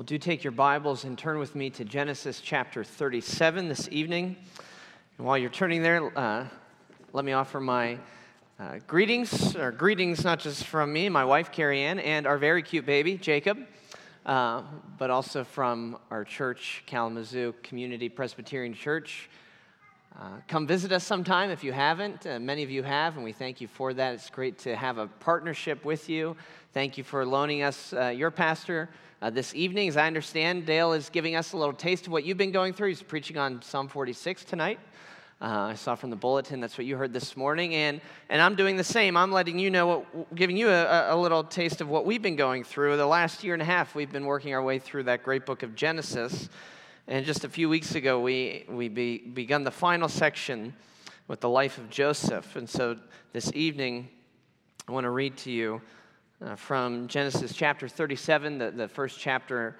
Well, do take your Bibles and turn with me to Genesis chapter 37 this evening. And while you're turning there, uh, let me offer my uh, greetings, or greetings not just from me, my wife Carrie Ann, and our very cute baby Jacob, uh, but also from our church, Kalamazoo Community Presbyterian Church. Uh, come visit us sometime if you haven't. Uh, many of you have, and we thank you for that. It's great to have a partnership with you. Thank you for loaning us uh, your pastor uh, this evening. As I understand, Dale is giving us a little taste of what you've been going through. He's preaching on Psalm 46 tonight. Uh, I saw from the bulletin that's what you heard this morning, and, and I'm doing the same. I'm letting you know, what, giving you a, a little taste of what we've been going through. The last year and a half, we've been working our way through that great book of Genesis. And just a few weeks ago, we, we be, begun the final section with the life of Joseph. And so this evening, I want to read to you uh, from Genesis chapter 37, the, the first chapter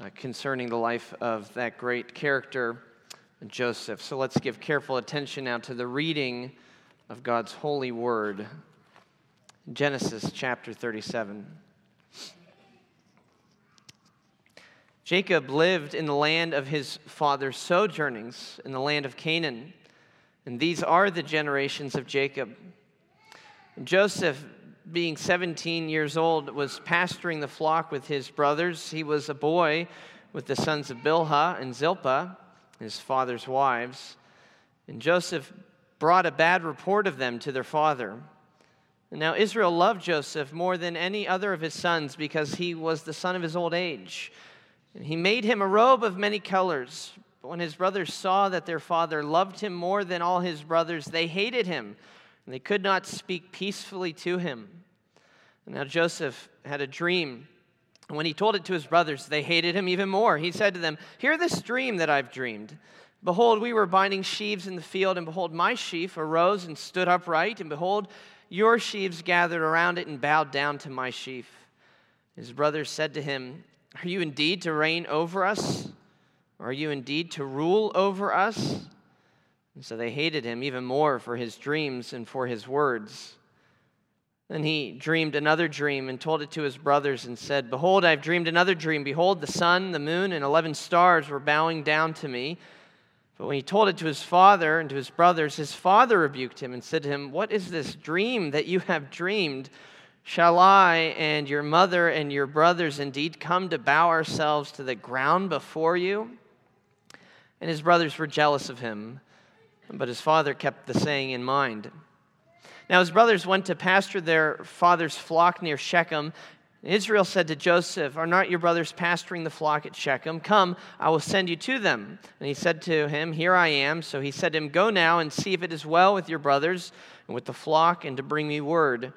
uh, concerning the life of that great character, Joseph. So let's give careful attention now to the reading of God's holy word. Genesis chapter 37. Jacob lived in the land of his father's sojournings, in the land of Canaan. And these are the generations of Jacob. Joseph being 17 years old, was pasturing the flock with his brothers. He was a boy with the sons of Bilhah and Zilpah, his father's wives. And Joseph brought a bad report of them to their father. Now Israel loved Joseph more than any other of his sons because he was the son of his old age. And he made him a robe of many colors. But when his brothers saw that their father loved him more than all his brothers, they hated him and they could not speak peacefully to him. Now Joseph had a dream. And when he told it to his brothers, they hated him even more. He said to them, Hear this dream that I've dreamed. Behold, we were binding sheaves in the field, and behold, my sheaf arose and stood upright, and behold, your sheaves gathered around it and bowed down to my sheaf. His brothers said to him, Are you indeed to reign over us? Are you indeed to rule over us? And so they hated him even more for his dreams and for his words. Then he dreamed another dream and told it to his brothers and said, Behold, I've dreamed another dream. Behold, the sun, the moon, and eleven stars were bowing down to me. But when he told it to his father and to his brothers, his father rebuked him and said to him, What is this dream that you have dreamed? Shall I and your mother and your brothers indeed come to bow ourselves to the ground before you? And his brothers were jealous of him. But his father kept the saying in mind. Now his brothers went to pasture their father's flock near Shechem. Israel said to Joseph, Are not your brothers pasturing the flock at Shechem? Come, I will send you to them. And he said to him, Here I am. So he said to him, Go now and see if it is well with your brothers and with the flock, and to bring me word.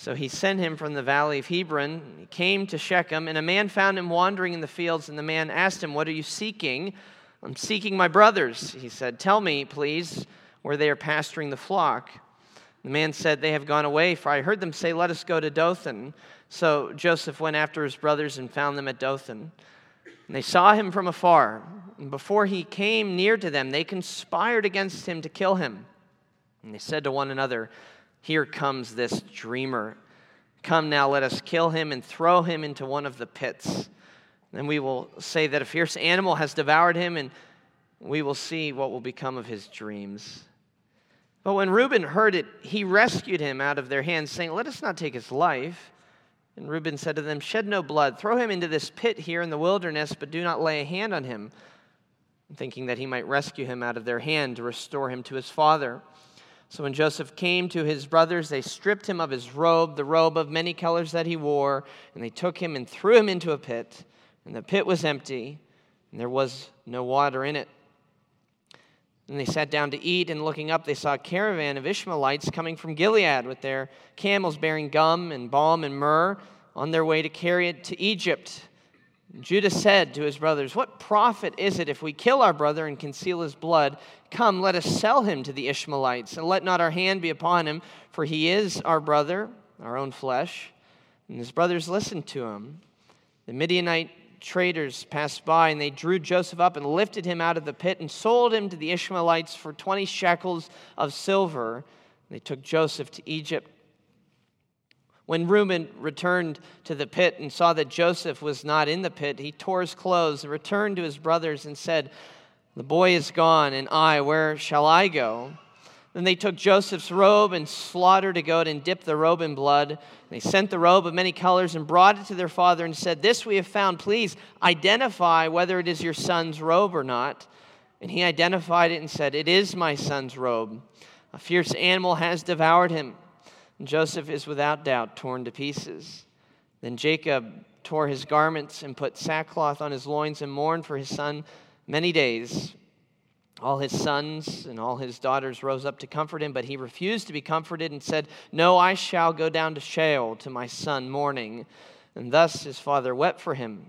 So he sent him from the valley of Hebron. He came to Shechem, and a man found him wandering in the fields. And the man asked him, What are you seeking? I'm seeking my brothers, he said. Tell me, please, where they are pasturing the flock. The man said, They have gone away, for I heard them say, Let us go to Dothan. So Joseph went after his brothers and found them at Dothan. And they saw him from afar. And before he came near to them, they conspired against him to kill him. And they said to one another, Here comes this dreamer. Come now, let us kill him and throw him into one of the pits. Then we will say that a fierce animal has devoured him, and we will see what will become of his dreams. But when Reuben heard it, he rescued him out of their hands, saying, Let us not take his life. And Reuben said to them, Shed no blood. Throw him into this pit here in the wilderness, but do not lay a hand on him, thinking that he might rescue him out of their hand to restore him to his father. So when Joseph came to his brothers, they stripped him of his robe, the robe of many colors that he wore, and they took him and threw him into a pit. And the pit was empty, and there was no water in it. And they sat down to eat, and looking up, they saw a caravan of Ishmaelites coming from Gilead with their camels bearing gum and balm and myrrh on their way to carry it to Egypt. Judah said to his brothers, What profit is it if we kill our brother and conceal his blood? Come, let us sell him to the Ishmaelites, and let not our hand be upon him, for he is our brother, our own flesh. And his brothers listened to him. The Midianite traders passed by, and they drew Joseph up and lifted him out of the pit and sold him to the Ishmaelites for 20 shekels of silver. They took Joseph to Egypt. When Reuben returned to the pit and saw that Joseph was not in the pit, he tore his clothes and returned to his brothers and said, The boy is gone, and I, where shall I go? Then they took Joseph's robe and slaughtered a goat and dipped the robe in blood. They sent the robe of many colors and brought it to their father and said, This we have found. Please identify whether it is your son's robe or not. And he identified it and said, It is my son's robe. A fierce animal has devoured him. And Joseph is without doubt torn to pieces. Then Jacob tore his garments and put sackcloth on his loins and mourned for his son many days. All his sons and all his daughters rose up to comfort him, but he refused to be comforted and said, No, I shall go down to Sheol to my son mourning. And thus his father wept for him.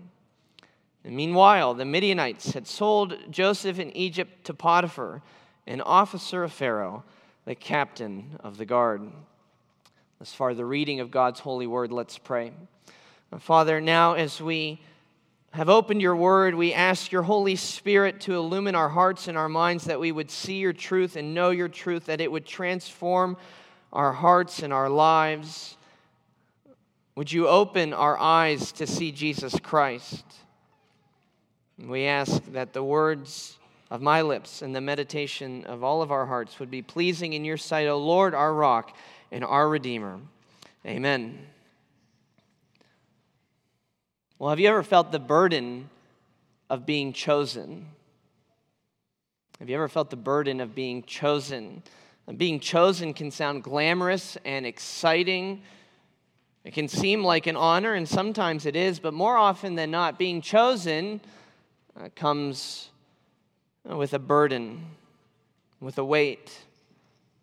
And meanwhile, the Midianites had sold Joseph in Egypt to Potiphar, an officer of Pharaoh, the captain of the guard. As far the reading of God's holy word, let's pray. Father, now as we have opened your word, we ask your Holy Spirit to illumine our hearts and our minds that we would see your truth and know your truth, that it would transform our hearts and our lives. Would you open our eyes to see Jesus Christ? We ask that the words of my lips and the meditation of all of our hearts would be pleasing in your sight, O Lord, our rock and our Redeemer. Amen. Well, have you ever felt the burden of being chosen? Have you ever felt the burden of being chosen? Being chosen can sound glamorous and exciting. It can seem like an honor, and sometimes it is, but more often than not, being chosen uh, comes with a burden, with a weight.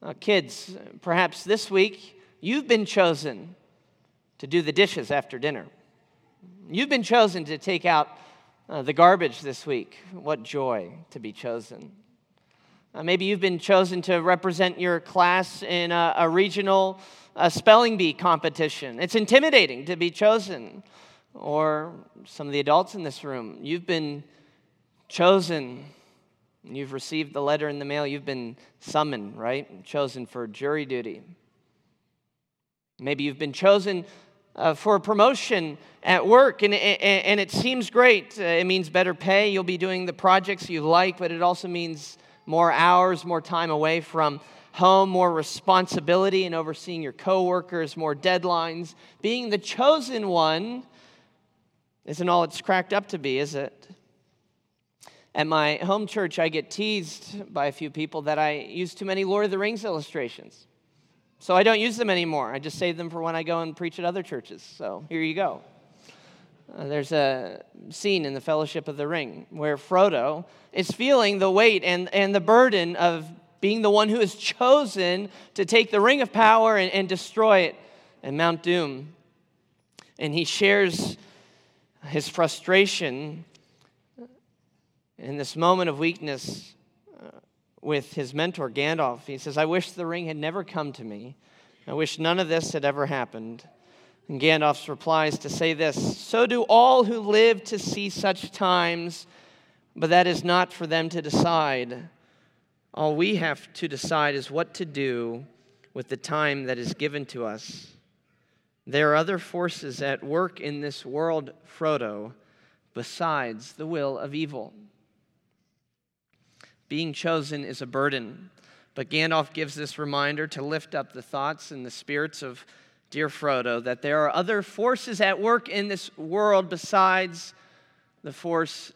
Uh, kids, perhaps this week you've been chosen to do the dishes after dinner. You've been chosen to take out uh, the garbage this week. What joy to be chosen. Uh, maybe you've been chosen to represent your class in a, a regional uh, spelling bee competition. It's intimidating to be chosen. Or some of the adults in this room, you've been chosen You've received the letter in the mail. You've been summoned, right? Chosen for jury duty. Maybe you've been chosen uh, for a promotion at work, and, and, it seems great. Uh, it means better pay. You'll be doing the projects you like, but it also means more hours, more time away from home, more responsibility in overseeing your coworkers, more deadlines. Being the chosen one isn't all it's cracked up to be, is it? At my home church, I get teased by a few people that I use too many Lord of the Rings illustrations. So I don't use them anymore. I just save them for when I go and preach at other churches. So here you go. Uh, there's a scene in the Fellowship of the Ring where Frodo is feeling the weight and, and the burden of being the one who is chosen to take the Ring of Power and, and destroy it and Mount Doom. And he shares his frustration in this moment of weakness with his mentor, Gandalf, he says, I wish the ring had never come to me. I wish none of this had ever happened. And Gandalf's replies to say this So do all who live to see such times, but that is not for them to decide. All we have to decide is what to do with the time that is given to us. There are other forces at work in this world, Frodo, besides the will of evil. Being chosen is a burden. But Gandalf gives this reminder to lift up the thoughts and the spirits of dear Frodo that there are other forces at work in this world besides the force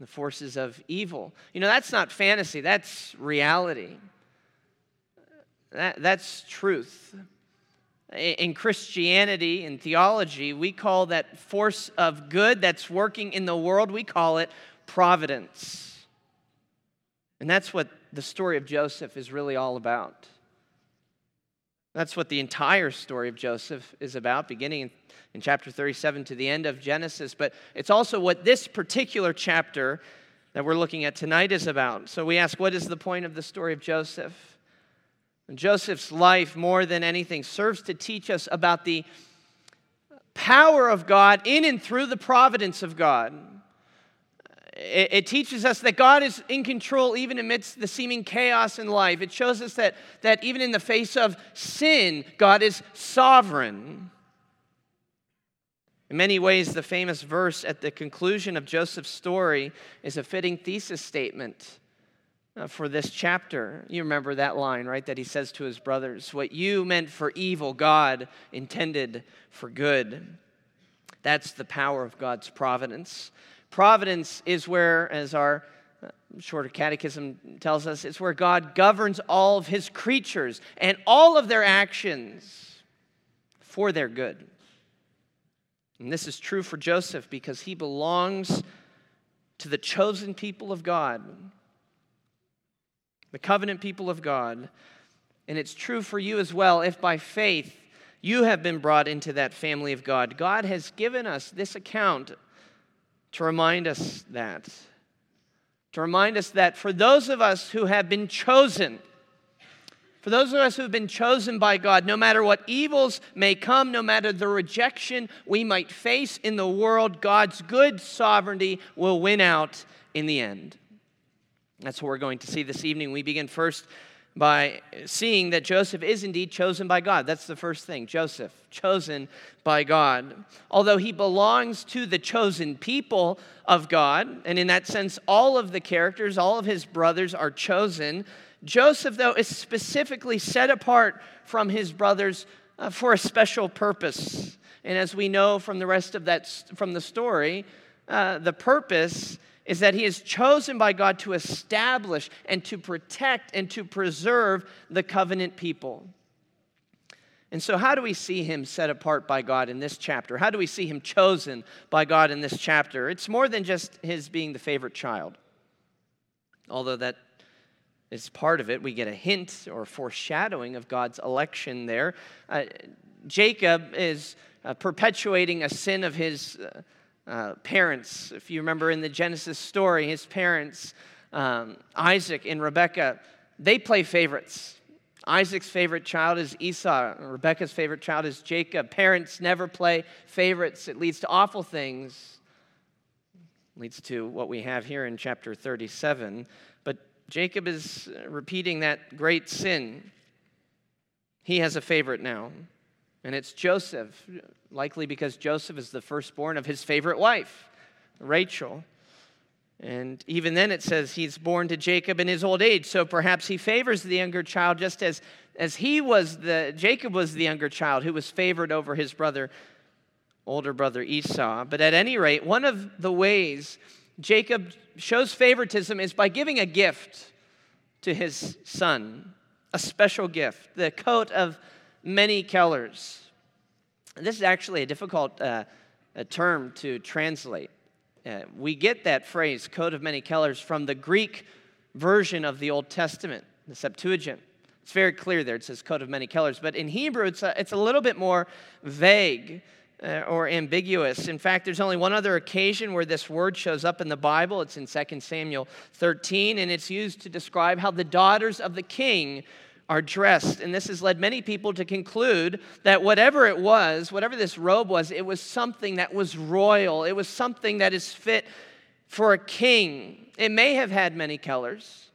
the forces of evil. You know, that's not fantasy, that's reality. That, that's truth. In Christianity, in theology, we call that force of good that's working in the world, we call it providence. And that's what the story of Joseph is really all about. That's what the entire story of Joseph is about, beginning in, chapter 37 to the end of Genesis. But it's also what this particular chapter that we're looking at tonight is about. So we ask, what is the point of the story of Joseph? And Joseph's life, more than anything, serves to teach us about the power of God in and through the providence of God it, it, teaches us that God is in control even amidst the seeming chaos in life. It shows us that, that even in the face of sin, God is sovereign. In many ways, the famous verse at the conclusion of Joseph's story is a fitting thesis statement uh, for this chapter. You remember that line, right? That he says to his brothers What you meant for evil, God intended for good. That's the power of God's providence. Providence is where, as our uh, shorter catechism tells us, it's where God governs all of his creatures and all of their actions for their good. And this is true for Joseph because he belongs to the chosen people of God, the covenant people of God. And it's true for you as well if by faith you have been brought into that family of God. God has given us this account to remind us that. To remind us that for those of us who have been chosen, for those of us who have been chosen by God, no matter what evils may come, no matter the rejection we might face in the world, God's good sovereignty will win out in the end. That's what we're going to see this evening. We begin first by seeing that Joseph is indeed chosen by God. That's the first thing. Joseph, chosen by God. Although he belongs to the chosen people of God, and in that sense, all of the characters, all of his brothers are chosen, Joseph, though, is specifically set apart from his brothers uh, for a special purpose. And as we know from the rest of that, from the story, uh, the purpose is that he is chosen by God to establish and to protect and to preserve the covenant people. And so, how do we see him set apart by God in this chapter? How do we see him chosen by God in this chapter? It's more than just his being the favorite child, although that is part of it. We get a hint or foreshadowing of God's election there. Uh, Jacob is uh, perpetuating a sin of his uh, uh, parents. If you remember in the Genesis story, his parents, um, Isaac and Rebekah, they play favorites. Isaac's favorite child is Esau. Rebekah's favorite child is Jacob. Parents never play favorites. It leads to awful things. leads to what we have here in chapter 37. But Jacob is repeating that great sin. He has a favorite now, and it's Joseph, likely because Joseph is the firstborn of his favorite wife, Rachel. And even then, it says he's born to Jacob in his old age. So perhaps he favors the younger child just as, as he was the, Jacob was the younger child who was favored over his brother, older brother Esau. But at any rate, one of the ways Jacob shows favoritism is by giving a gift to his son, a special gift, the coat of many colors. This is actually a difficult uh, a term to translate. Uh, we get that phrase, coat of many colors, from the Greek version of the Old Testament, the Septuagint. It's very clear there. It says coat of many colors. But in Hebrew, it's a, it's a little bit more vague uh, or ambiguous. In fact, there's only one other occasion where this word shows up in the Bible. It's in 2 Samuel 13, and it's used to describe how the daughters of the king are dressed. And this has led many people to conclude that whatever it was, whatever this robe was, it was something that was royal, it was something that is fit for a king. It may have had many colors.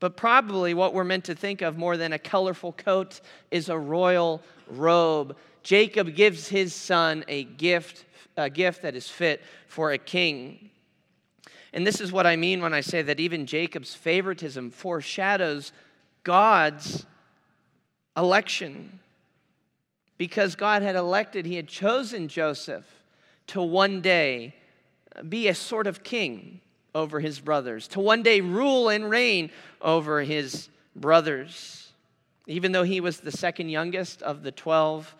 But probably what we're meant to think of more than a colorful coat is a royal robe Jacob gives his son a gift, a gift that is fit for a king. And this is what I mean when I say that even Jacob's favoritism foreshadows God's election. Because God had elected, he had chosen Joseph to one day be a sort of king over his brothers, to one day rule and reign over his brothers. Even though he was the second youngest of the 12,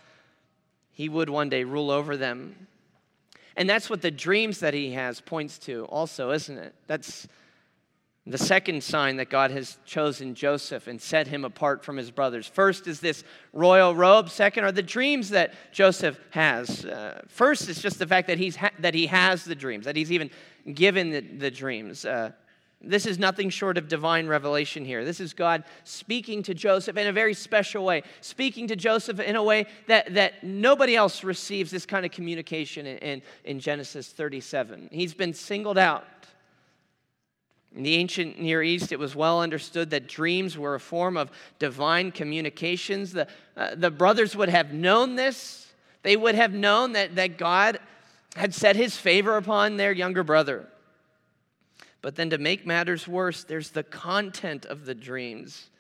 he would one day rule over them. And that's what the dreams that he has points to also, isn't it? That's the second sign that God has chosen Joseph and set him apart from his brothers. First is this royal robe. Second are the dreams that Joseph has. Uh, first is just the fact that, he's ha- that he has the dreams, that he's even given the, the dreams. Uh, this is nothing short of divine revelation here. This is God speaking to Joseph in a very special way, speaking to Joseph in a way that, that nobody else receives this kind of communication in, in, in Genesis 37. He's been singled out. In the ancient Near East, it was well understood that dreams were a form of divine communications. The, uh, the brothers would have known this They would have known that, that God had set his favor upon their younger brother. But then to make matters worse, there's the content of the dreams.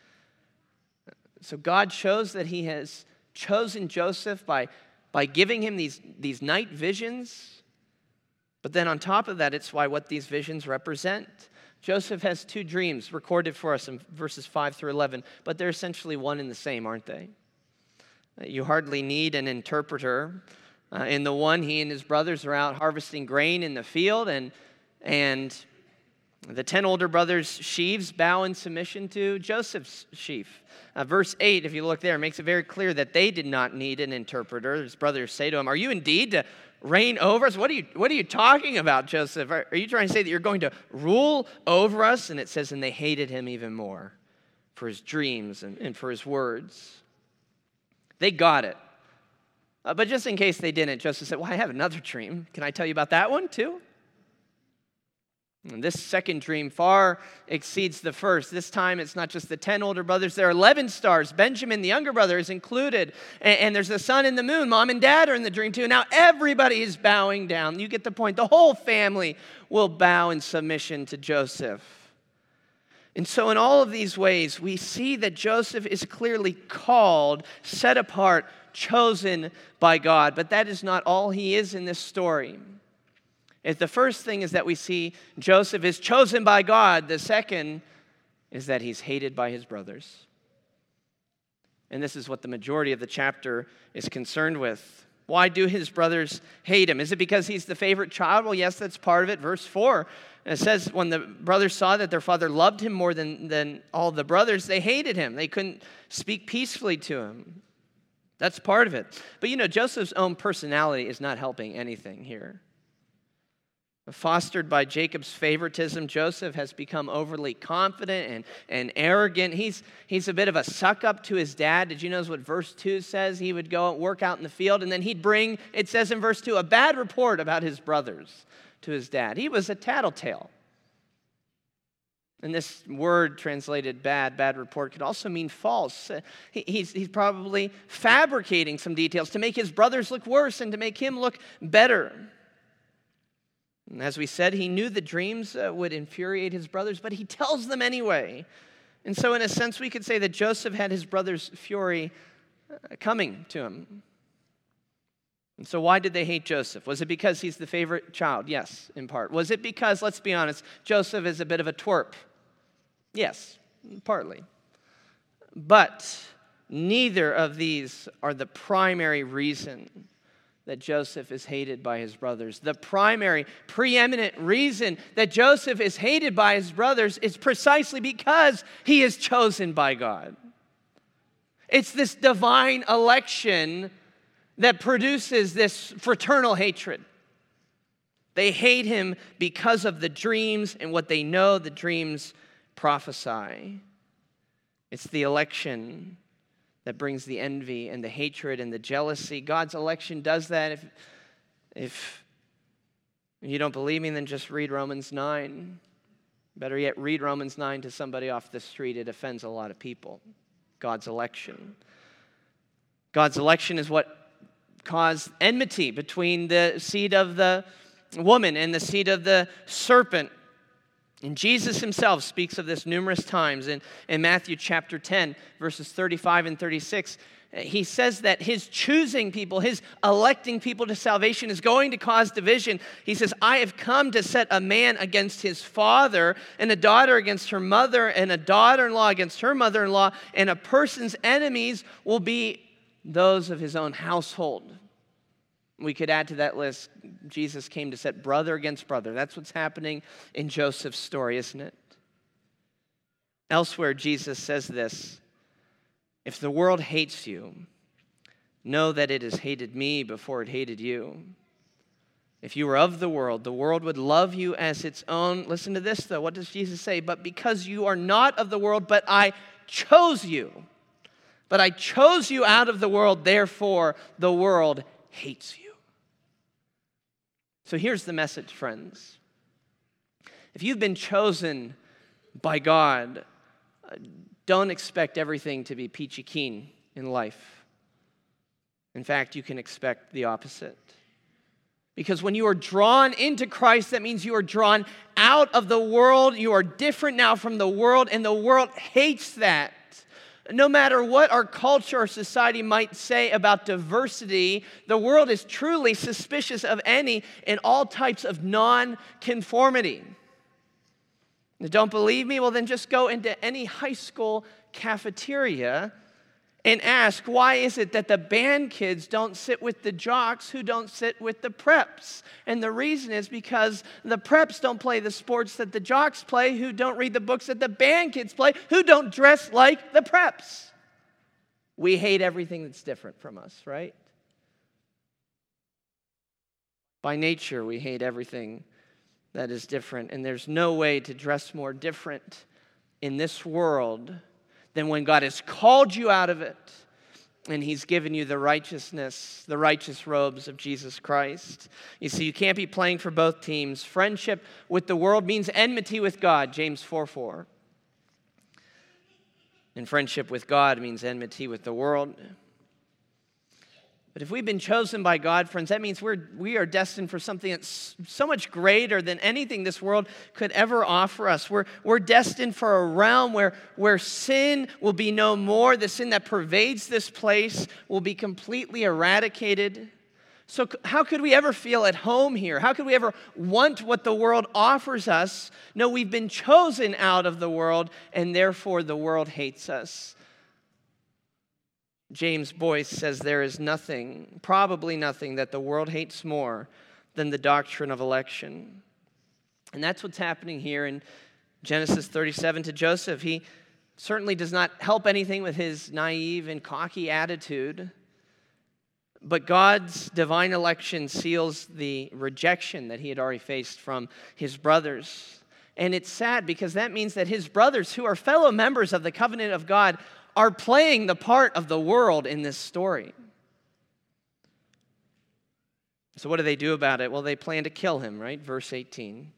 So God shows that he has chosen Joseph by, by giving him these, these night visions. But then on top of that, it's why what these visions represent. Joseph has two dreams recorded for us in verses 5 through 11, but they're essentially one and the same, aren't they? You hardly need an interpreter. Uh, in the one, he and his brothers are out harvesting grain in the field, and, and the ten older brothers' sheaves bow in submission to Joseph's sheaf. Uh, verse 8, if you look there, makes it very clear that they did not need an interpreter. His brothers say to him, Are you indeed to reign over us? What are you, what are you talking about, Joseph? Are, are you trying to say that you're going to rule over us? And it says, And they hated him even more for his dreams and, and for his words. They got it. Uh, but just in case they didn't, Joseph said, Well, I have another dream. Can I tell you about that one too? And this second dream far exceeds the first. This time it's not just the 10 older brothers, there are 11 stars. Benjamin, the younger brother, is included. And, and, there's the sun and the moon. Mom and dad are in the dream too. Now everybody is bowing down. You get the point. The whole family will bow in submission to Joseph. And so, in all of these ways, we see that Joseph is clearly called, set apart, chosen by God. But that is not all he is in this story. If the first thing is that we see Joseph is chosen by God, the second is that he's hated by his brothers. And this is what the majority of the chapter is concerned with. Why do his brothers hate him? Is it because he's the favorite child? Well, yes, that's part of it. Verse 4 it says, when the brothers saw that their father loved him more than, than all the brothers, they hated him. They couldn't speak peacefully to him. That's part of it. But you know, Joseph's own personality is not helping anything here. Fostered by Jacob's favoritism, Joseph has become overly confident and, and arrogant. He's, he's a bit of a suck up to his dad. Did you notice what verse 2 says? He would go work out in the field, and then he'd bring, it says in verse 2, a bad report about his brothers to his dad. He was a tattletale. And this word translated bad, bad report, could also mean false. Uh, he's, he's probably fabricating some details to make his brothers look worse and to make him look better. And as we said, he knew the dreams uh, would infuriate his brothers, but he tells them anyway. And so, in a sense, we could say that Joseph had his brother's fury uh, coming to him. And so, why did they hate Joseph? Was it because he's the favorite child? Yes, in part. Was it because, let's be honest, Joseph is a bit of a twerp? Yes, partly. But neither of these are the primary reason that Joseph is hated by his brothers. The primary, preeminent reason that Joseph is hated by his brothers is precisely because he is chosen by God. It's this divine election that produces this fraternal hatred. They hate him because of the dreams and what they know the dreams prophesy. It's the election that brings the envy and the hatred and the jealousy. God's election does that. If, if you don't believe me, then just read Romans 9. Better yet, read Romans 9 to somebody off the street. It offends a lot of people. God's election. God's election is what caused enmity between the seed of the woman and the seed of the serpent. And Jesus himself speaks of this numerous times in, in Matthew chapter 10, verses 35 and 36. He says that his choosing people, his electing people to salvation is going to cause division. He says, I have come to set a man against his father, and a daughter against her mother, and a daughter in law against her mother in law, and a person's enemies will be those of his own household. We could add to that list Jesus came to set brother against brother. That's what's happening in Joseph's story, isn't it? Elsewhere, Jesus says this If the world hates you, know that it has hated me before it hated you. If you were of the world, the world would love you as its own. Listen to this, though. What does Jesus say? But because you are not of the world, but I chose you. But I chose you out of the world, therefore the world hates you. So here's the message, friends. If you've been chosen by God, uh, don't expect everything to be peachy keen in life. In fact, you can expect the opposite. Because when you are drawn into Christ, that means you are drawn out of the world. You are different now from the world, and the world hates that. No matter what our culture or society might say about diversity, the world is truly suspicious of any and all types of non conformity. Don't believe me? Well, then just go into any high school cafeteria and ask why is it that the band kids don't sit with the jocks who don't sit with the preps? And the reason is because the preps don't play the sports that the jocks play who don't read the books that the band kids play who don't dress like the preps. We hate everything that's different from us right? By nature we hate everything that is different and there's no way to dress more different in this world than when God has called you out of it and he's given you the righteousness, the righteous robes of Jesus Christ. You see, you can't be playing for both teams. Friendship with the world means enmity with God, James 4 4. And friendship with God means enmity with the world. But if we've been chosen by God, friends, that means we're, we are destined for something that's so much greater than anything this world could ever offer us. We're, we're destined for a realm where, where sin will be no more. The sin that pervades this place will be completely eradicated. So, how could we ever feel at home here? How could we ever want what the world offers us? No, we've been chosen out of the world, and therefore the world hates us. James Boice says there is nothing, probably nothing, that the world hates more than the doctrine of election. And that's what's happening here in Genesis 37 to Joseph. He certainly does not help anything with his naive and cocky attitude. But God's divine election seals the rejection that he had already faced from his brothers. And it's sad because that means that his brothers, who are fellow members of the covenant of God, are playing the part of the world in this story. So, what do they do about it? Well, they plan to kill him, right? Verse 18.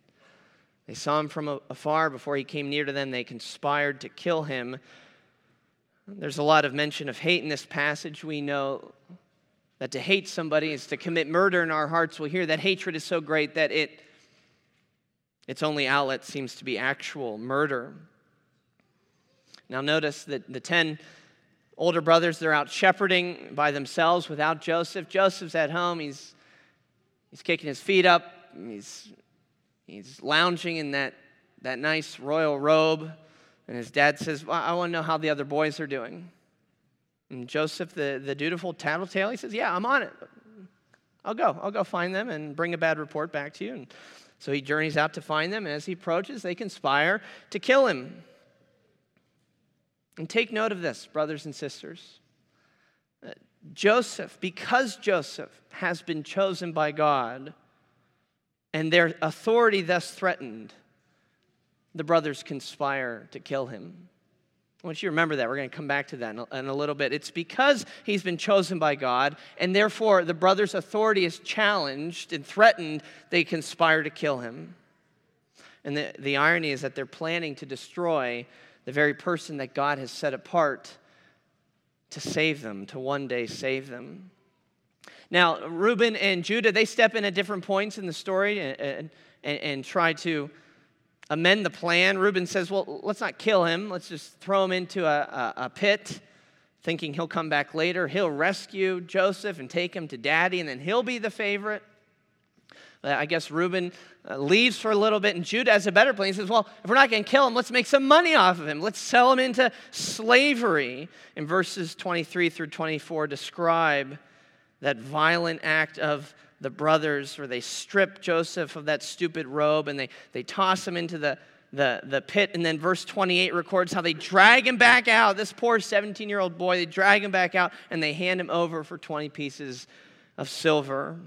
They saw him from afar. Before he came near to them, they conspired to kill him. There's a lot of mention of hate in this passage. We know that to hate somebody is to commit murder in our hearts. We'll hear that hatred is so great that it, its only outlet seems to be actual murder. Now, notice that the 10 older brothers, they're out shepherding by themselves without Joseph. Joseph's at home. He's, he's kicking his feet up. He's, he's lounging in that, that nice royal robe. And his dad says, well, I want to know how the other boys are doing. And Joseph, the, the dutiful tattletale, he says, Yeah, I'm on it. I'll go. I'll go find them and bring a bad report back to you. And so he journeys out to find them. And as he approaches, they conspire to kill him. And take note of this, brothers and sisters. Uh, Joseph, because Joseph has been chosen by God and their authority thus threatened, the brothers conspire to kill him. I want you to remember that. We're going to come back to that in a, in a, little bit. It's because he's been chosen by God, and therefore the brother's authority is challenged and threatened, they conspire to kill him. And the, the irony is that they're planning to destroy the very person that God has set apart to save them, to one day save them. Now, Reuben and Judah, they step in at different points in the story and, and, and, try to amend the plan. Reuben says, Well, let's not kill him, let's just throw him into a, a, a pit, thinking he'll come back later. He'll rescue Joseph and take him to daddy, and then he'll be the favorite. I guess Reuben uh, leaves for a little bit, and Judah has a better plan. He says, Well, if we're not going to kill him, let's make some money off of him. Let's sell him into slavery. In verses 23 through 24, describe that violent act of the brothers where they strip Joseph of that stupid robe and they, they toss him into the, the, the pit. And then verse 28 records how they drag him back out. This poor 17 year old boy, they drag him back out and they hand him over for 20 pieces of silver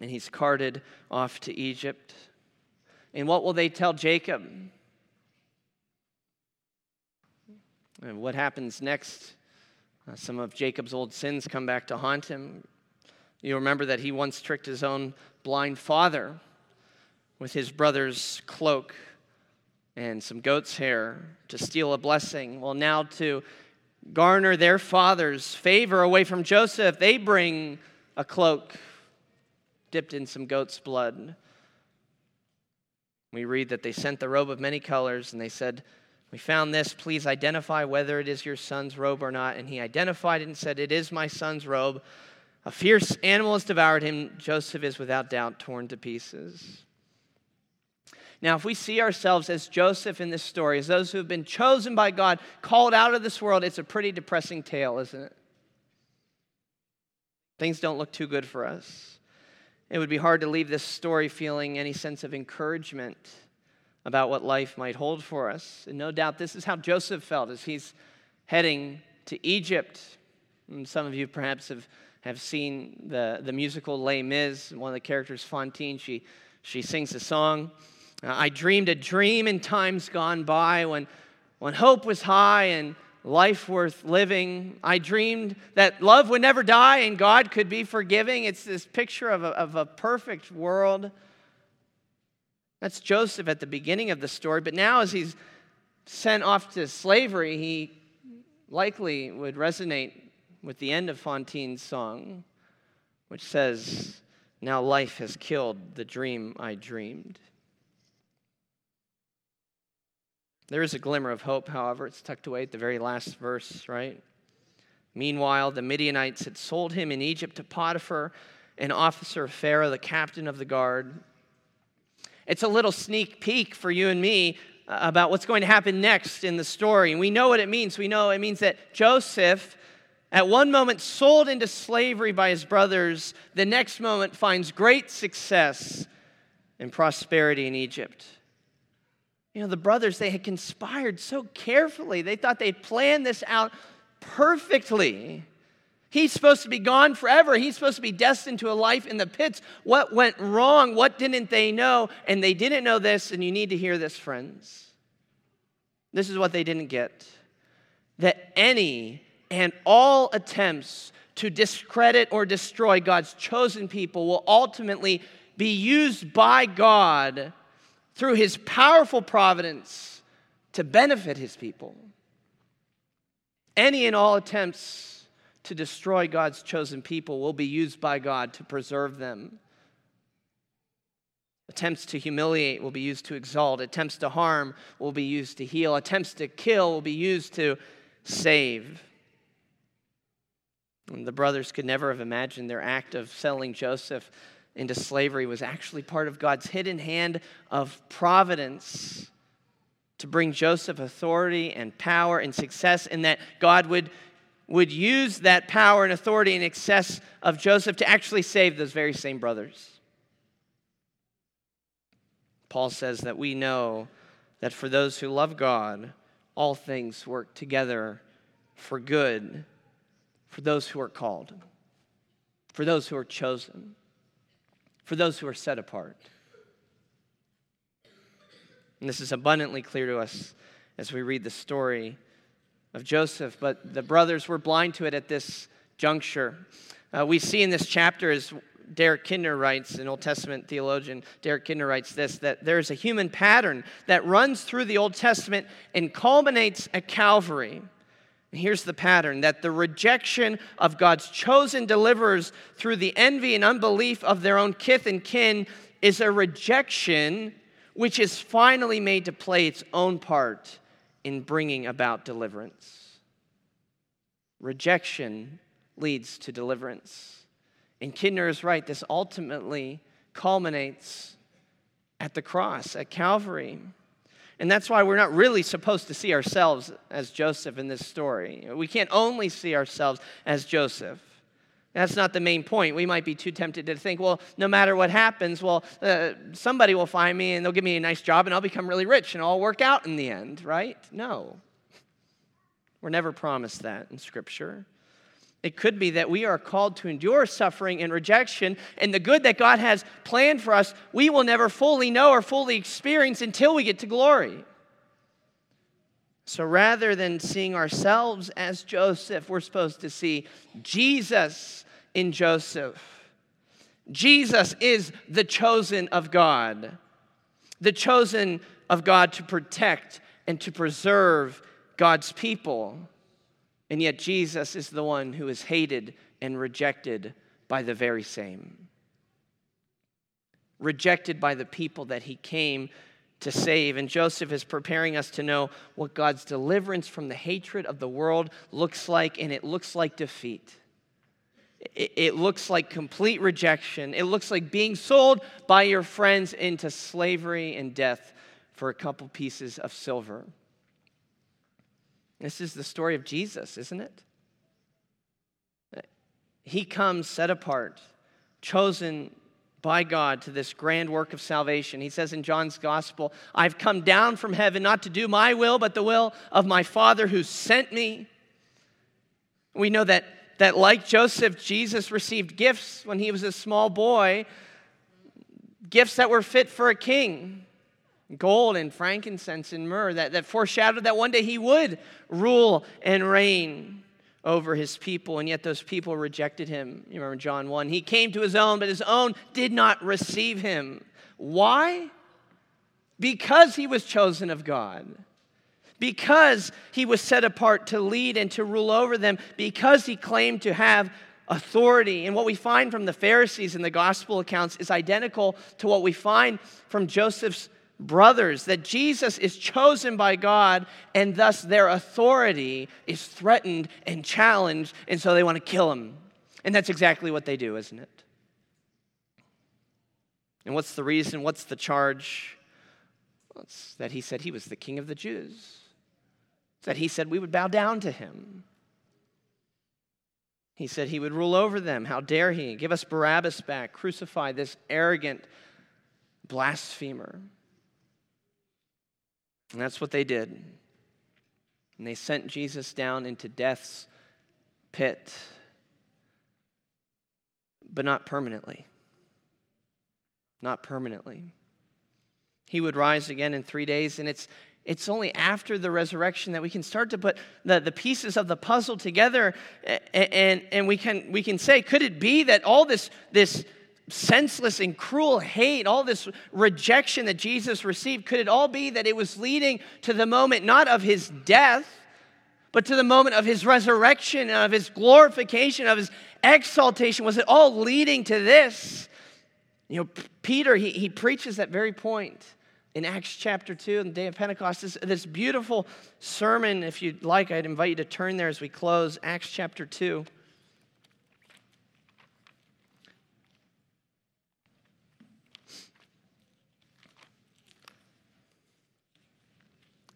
and he's carted off to Egypt. And what will they tell Jacob? And what happens next? Uh, some of Jacob's old sins come back to haunt him. You remember that he once tricked his own blind father with his brother's cloak and some goat's hair to steal a blessing. Well, now to garner their father's favor away from Joseph, they bring a cloak dipped in some goat's blood. We read that they sent the robe of many colors and they said, We found this. Please identify whether it is your son's robe or not. And he identified it and said, It is my son's robe. A fierce animal has devoured him. Joseph is without doubt torn to pieces. Now, if we see ourselves as Joseph in this story, as those who have been chosen by God, called out of this world, it's a pretty depressing tale, isn't it? Things don't look too good for us. It would be hard to leave this story feeling any sense of encouragement about what life might hold for us. And no doubt this is how Joseph felt as he's heading to Egypt. And some of you perhaps have, have seen the, the musical Les Mis. One of the characters, Fantine, she, she sings a song. Uh, I dreamed a dream in times gone by when, when hope was high and life worth living. I dreamed that love would never die and God could be forgiving. It's this picture of a, of a perfect world. That's Joseph at the beginning of the story. But now, as he's sent off to slavery, he likely would resonate with the end of Fantine's song, which says, Now life has killed the dream I dreamed. There is a glimmer of hope, however. It's tucked away at the very last verse, right? Meanwhile, the Midianites had sold him in Egypt to Potiphar, an officer of Pharaoh, the captain of the guard. It's a little sneak peek for you and me uh, about what's going to happen next in the story. And we know what it means. We know it means that Joseph, at one moment sold into slavery by his brothers, the next moment finds great success and prosperity in Egypt. You know, the brothers, they had conspired so carefully. They thought they'd planned this out perfectly. He's supposed to be gone forever. He's supposed to be destined to a life in the pits. What went wrong? What didn't they know? And they didn't know this, and you need to hear this, friends. This is what they didn't get that any and all attempts to discredit or destroy God's chosen people will ultimately be used by God through his powerful providence to benefit his people. Any and all attempts to destroy God's chosen people will be used by God to preserve them. Attempts to humiliate will be used to exalt. Attempts to harm will be used to heal. Attempts to kill will be used to save. And the brothers could never have imagined their act of selling Joseph into slavery was actually part of God's hidden hand of providence to bring Joseph authority and power and success, and that God would, would use that power and authority and excess of Joseph to actually save those very same brothers. Paul says that we know that for those who love God, all things work together for good for those who are called, for those who are chosen for those who are set apart. And this is abundantly clear to us as we read the story of Joseph, but the brothers were blind to it at this juncture. Uh, we see in this chapter, as Derek Kidner writes, an Old Testament theologian, Derek Kidner writes this that there's a human pattern that runs through the Old Testament and culminates at Calvary. Here's the pattern that the rejection of God's chosen deliverers through the envy and unbelief of their own kith and kin is a rejection which is finally made to play its own part in bringing about deliverance. Rejection leads to deliverance. And Kidner is right, this ultimately culminates at the cross, at Calvary. And that's why we're not really supposed to see ourselves as Joseph in this story. We can't only see ourselves as Joseph. That's not the main point. We might be too tempted to think, well, no matter what happens, well, uh, somebody will find me and they'll give me a nice job and I'll become really rich and I'll work out in the end, right? No. We're never promised that in Scripture. It could be that we are called to endure suffering and rejection, and the good that God has planned for us, we will never fully know or fully experience until we get to glory. So rather than seeing ourselves as Joseph, we're supposed to see Jesus in Joseph. Jesus is the chosen of God, the chosen of God to protect and to preserve God's people. And yet, Jesus is the one who is hated and rejected by the very same. Rejected by the people that he came to save. And Joseph is preparing us to know what God's deliverance from the hatred of the world looks like, and it looks like defeat. It looks like complete rejection. It looks like being sold by your friends into slavery and death for a couple pieces of silver. This is the story of Jesus, isn't it? He comes set apart, chosen by God to this grand work of salvation. He says in John's gospel, I've come down from heaven not to do my will, but the will of my Father who sent me. We know that that, like Joseph, Jesus received gifts when he was a small boy, gifts that were fit for a king gold and frankincense and myrrh that, that foreshadowed that one day he would rule and reign over his people, and yet those people rejected him. You remember John 1. He came to his own, but his own did not receive him. Why? Because he was chosen of God because he was set apart to lead and to rule over them, because he claimed to have authority. And what we find from the Pharisees in the gospel accounts is identical to what we find from Joseph's brothers that Jesus is chosen by God and thus their authority is threatened and challenged, and so they want to kill him. And that's exactly what they do, isn't it? And what's the reason? What's the charge? Well, it's that he said he was the king of the Jews that he said we would bow down to him. He said he would rule over them. How dare he? Give us Barabbas back, crucify this arrogant blasphemer. And that's what they did. And they sent Jesus down into death's pit, but not permanently. Not permanently. He would rise again in three days, and it's it's only after the resurrection that we can start to put the, the pieces of the puzzle together and, and, and we, can, we can say, could it be that all this, this senseless and cruel hate, all this rejection that Jesus received, could it all be that it was leading to the moment not of his death, but to the moment of his resurrection, of his glorification, of his exaltation? Was it all leading to this? You know, Peter, he, he preaches that very point in Acts chapter 2 on the day of Pentecost. This, this beautiful sermon, if you'd like, I'd invite you to turn there as we close. Acts chapter 2.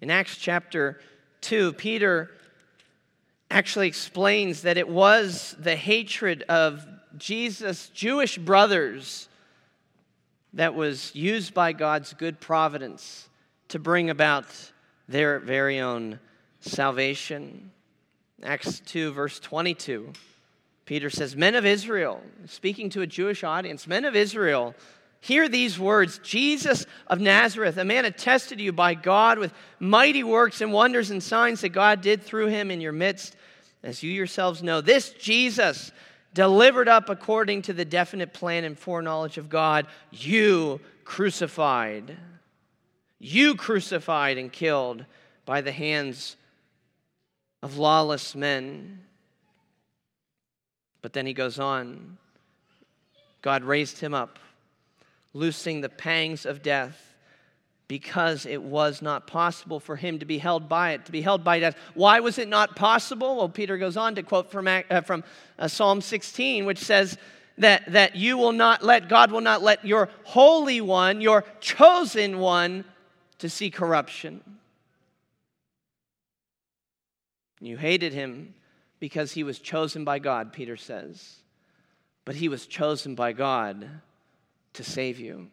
In Acts chapter 2, Peter actually explains that it was the hatred of Jesus' Jewish brothers that was used by God's good providence to bring about their very own salvation. Acts 2, verse 22, Peter says, Men of Israel, speaking to a Jewish audience, men of Israel, hear these words Jesus of Nazareth, a man attested to you by God with mighty works and wonders and signs that God did through him in your midst, as you yourselves know. This Jesus, delivered up according to the definite plan and foreknowledge of God, you crucified. You crucified and killed by the hands of lawless men. But then he goes on God raised him up, loosing the pangs of death because it was not possible for him to be held by it, to be held by death. Why was it not possible? Well, Peter goes on to quote from, uh, from uh, Psalm 16, which says that, that you will not let, God will not let your Holy One, your chosen one, to see corruption. You hated him because he was chosen by God, Peter says. But he was chosen by God to save you.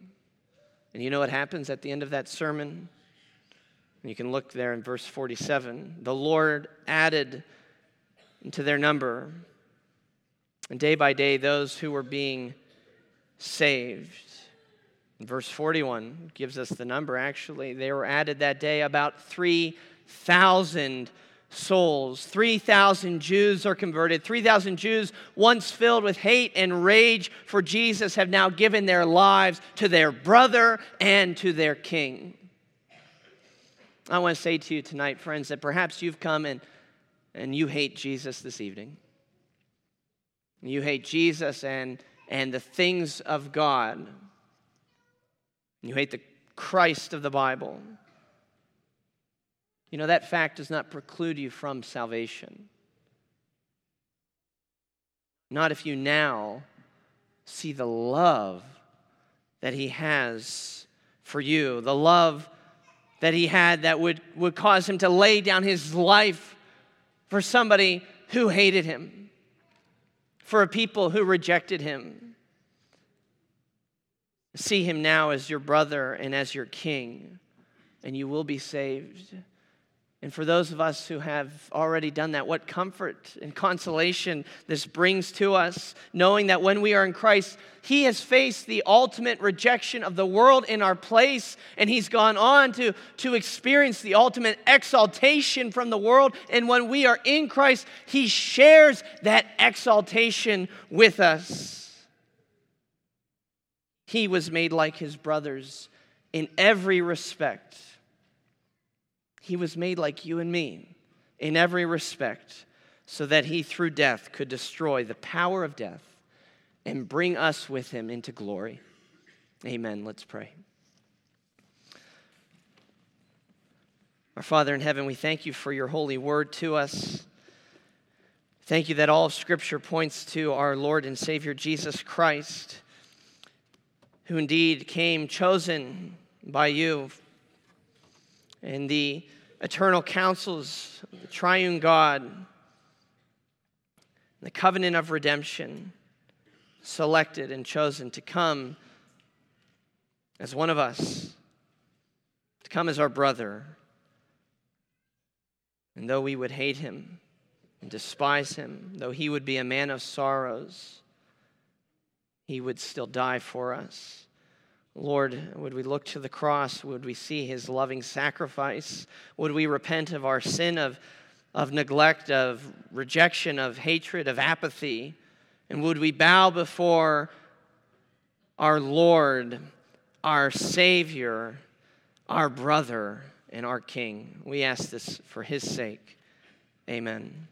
And you know what happens at the end of that sermon? You can look there in verse 47. The Lord added to their number, and day by day, those who were being saved. verse 41 gives us the number, actually. They were added that day about 3,000 souls. 3,000 Jews are converted. 3,000 Jews, once filled with hate and rage for Jesus, have now given their lives to their brother and to their king. I want to say to you tonight, friends, that perhaps you've come and and you hate Jesus this evening, you hate Jesus and, and the things of God, you hate the Christ of the Bible, you know, that fact does not preclude you from salvation. Not if you now see the love that He has for you, the love that He had that would, would cause Him to lay down His life for somebody who hated Him, for a people who rejected Him. See Him now as your brother and as your king, and you will be saved. And for those of us who have already done that, what comfort and consolation this brings to us, knowing that when we are in Christ, He has faced the ultimate rejection of the world in our place, and He's gone on to, to experience the ultimate exaltation from the world. And when we are in Christ, He shares that exaltation with us. He was made like His brothers in every respect he was made like you and me in every respect, so that he through death could destroy the power of death and bring us with him into glory. Amen. Let's pray. Our Father in heaven, we thank you for your holy word to us. Thank you that all of Scripture points to our Lord and Savior Jesus Christ, who indeed came chosen by you and the eternal counsels, of the triune God, the covenant of redemption, selected and chosen to come as one of us, to come as our brother. And though we would hate him and despise him, though he would be a man of sorrows, he would still die for us. Lord, would we look to the cross? Would we see his loving sacrifice? Would we repent of our sin of, of neglect, of rejection, of hatred, of apathy? And would we bow before our Lord, our Savior, our brother, and our King? We ask this for his sake. Amen.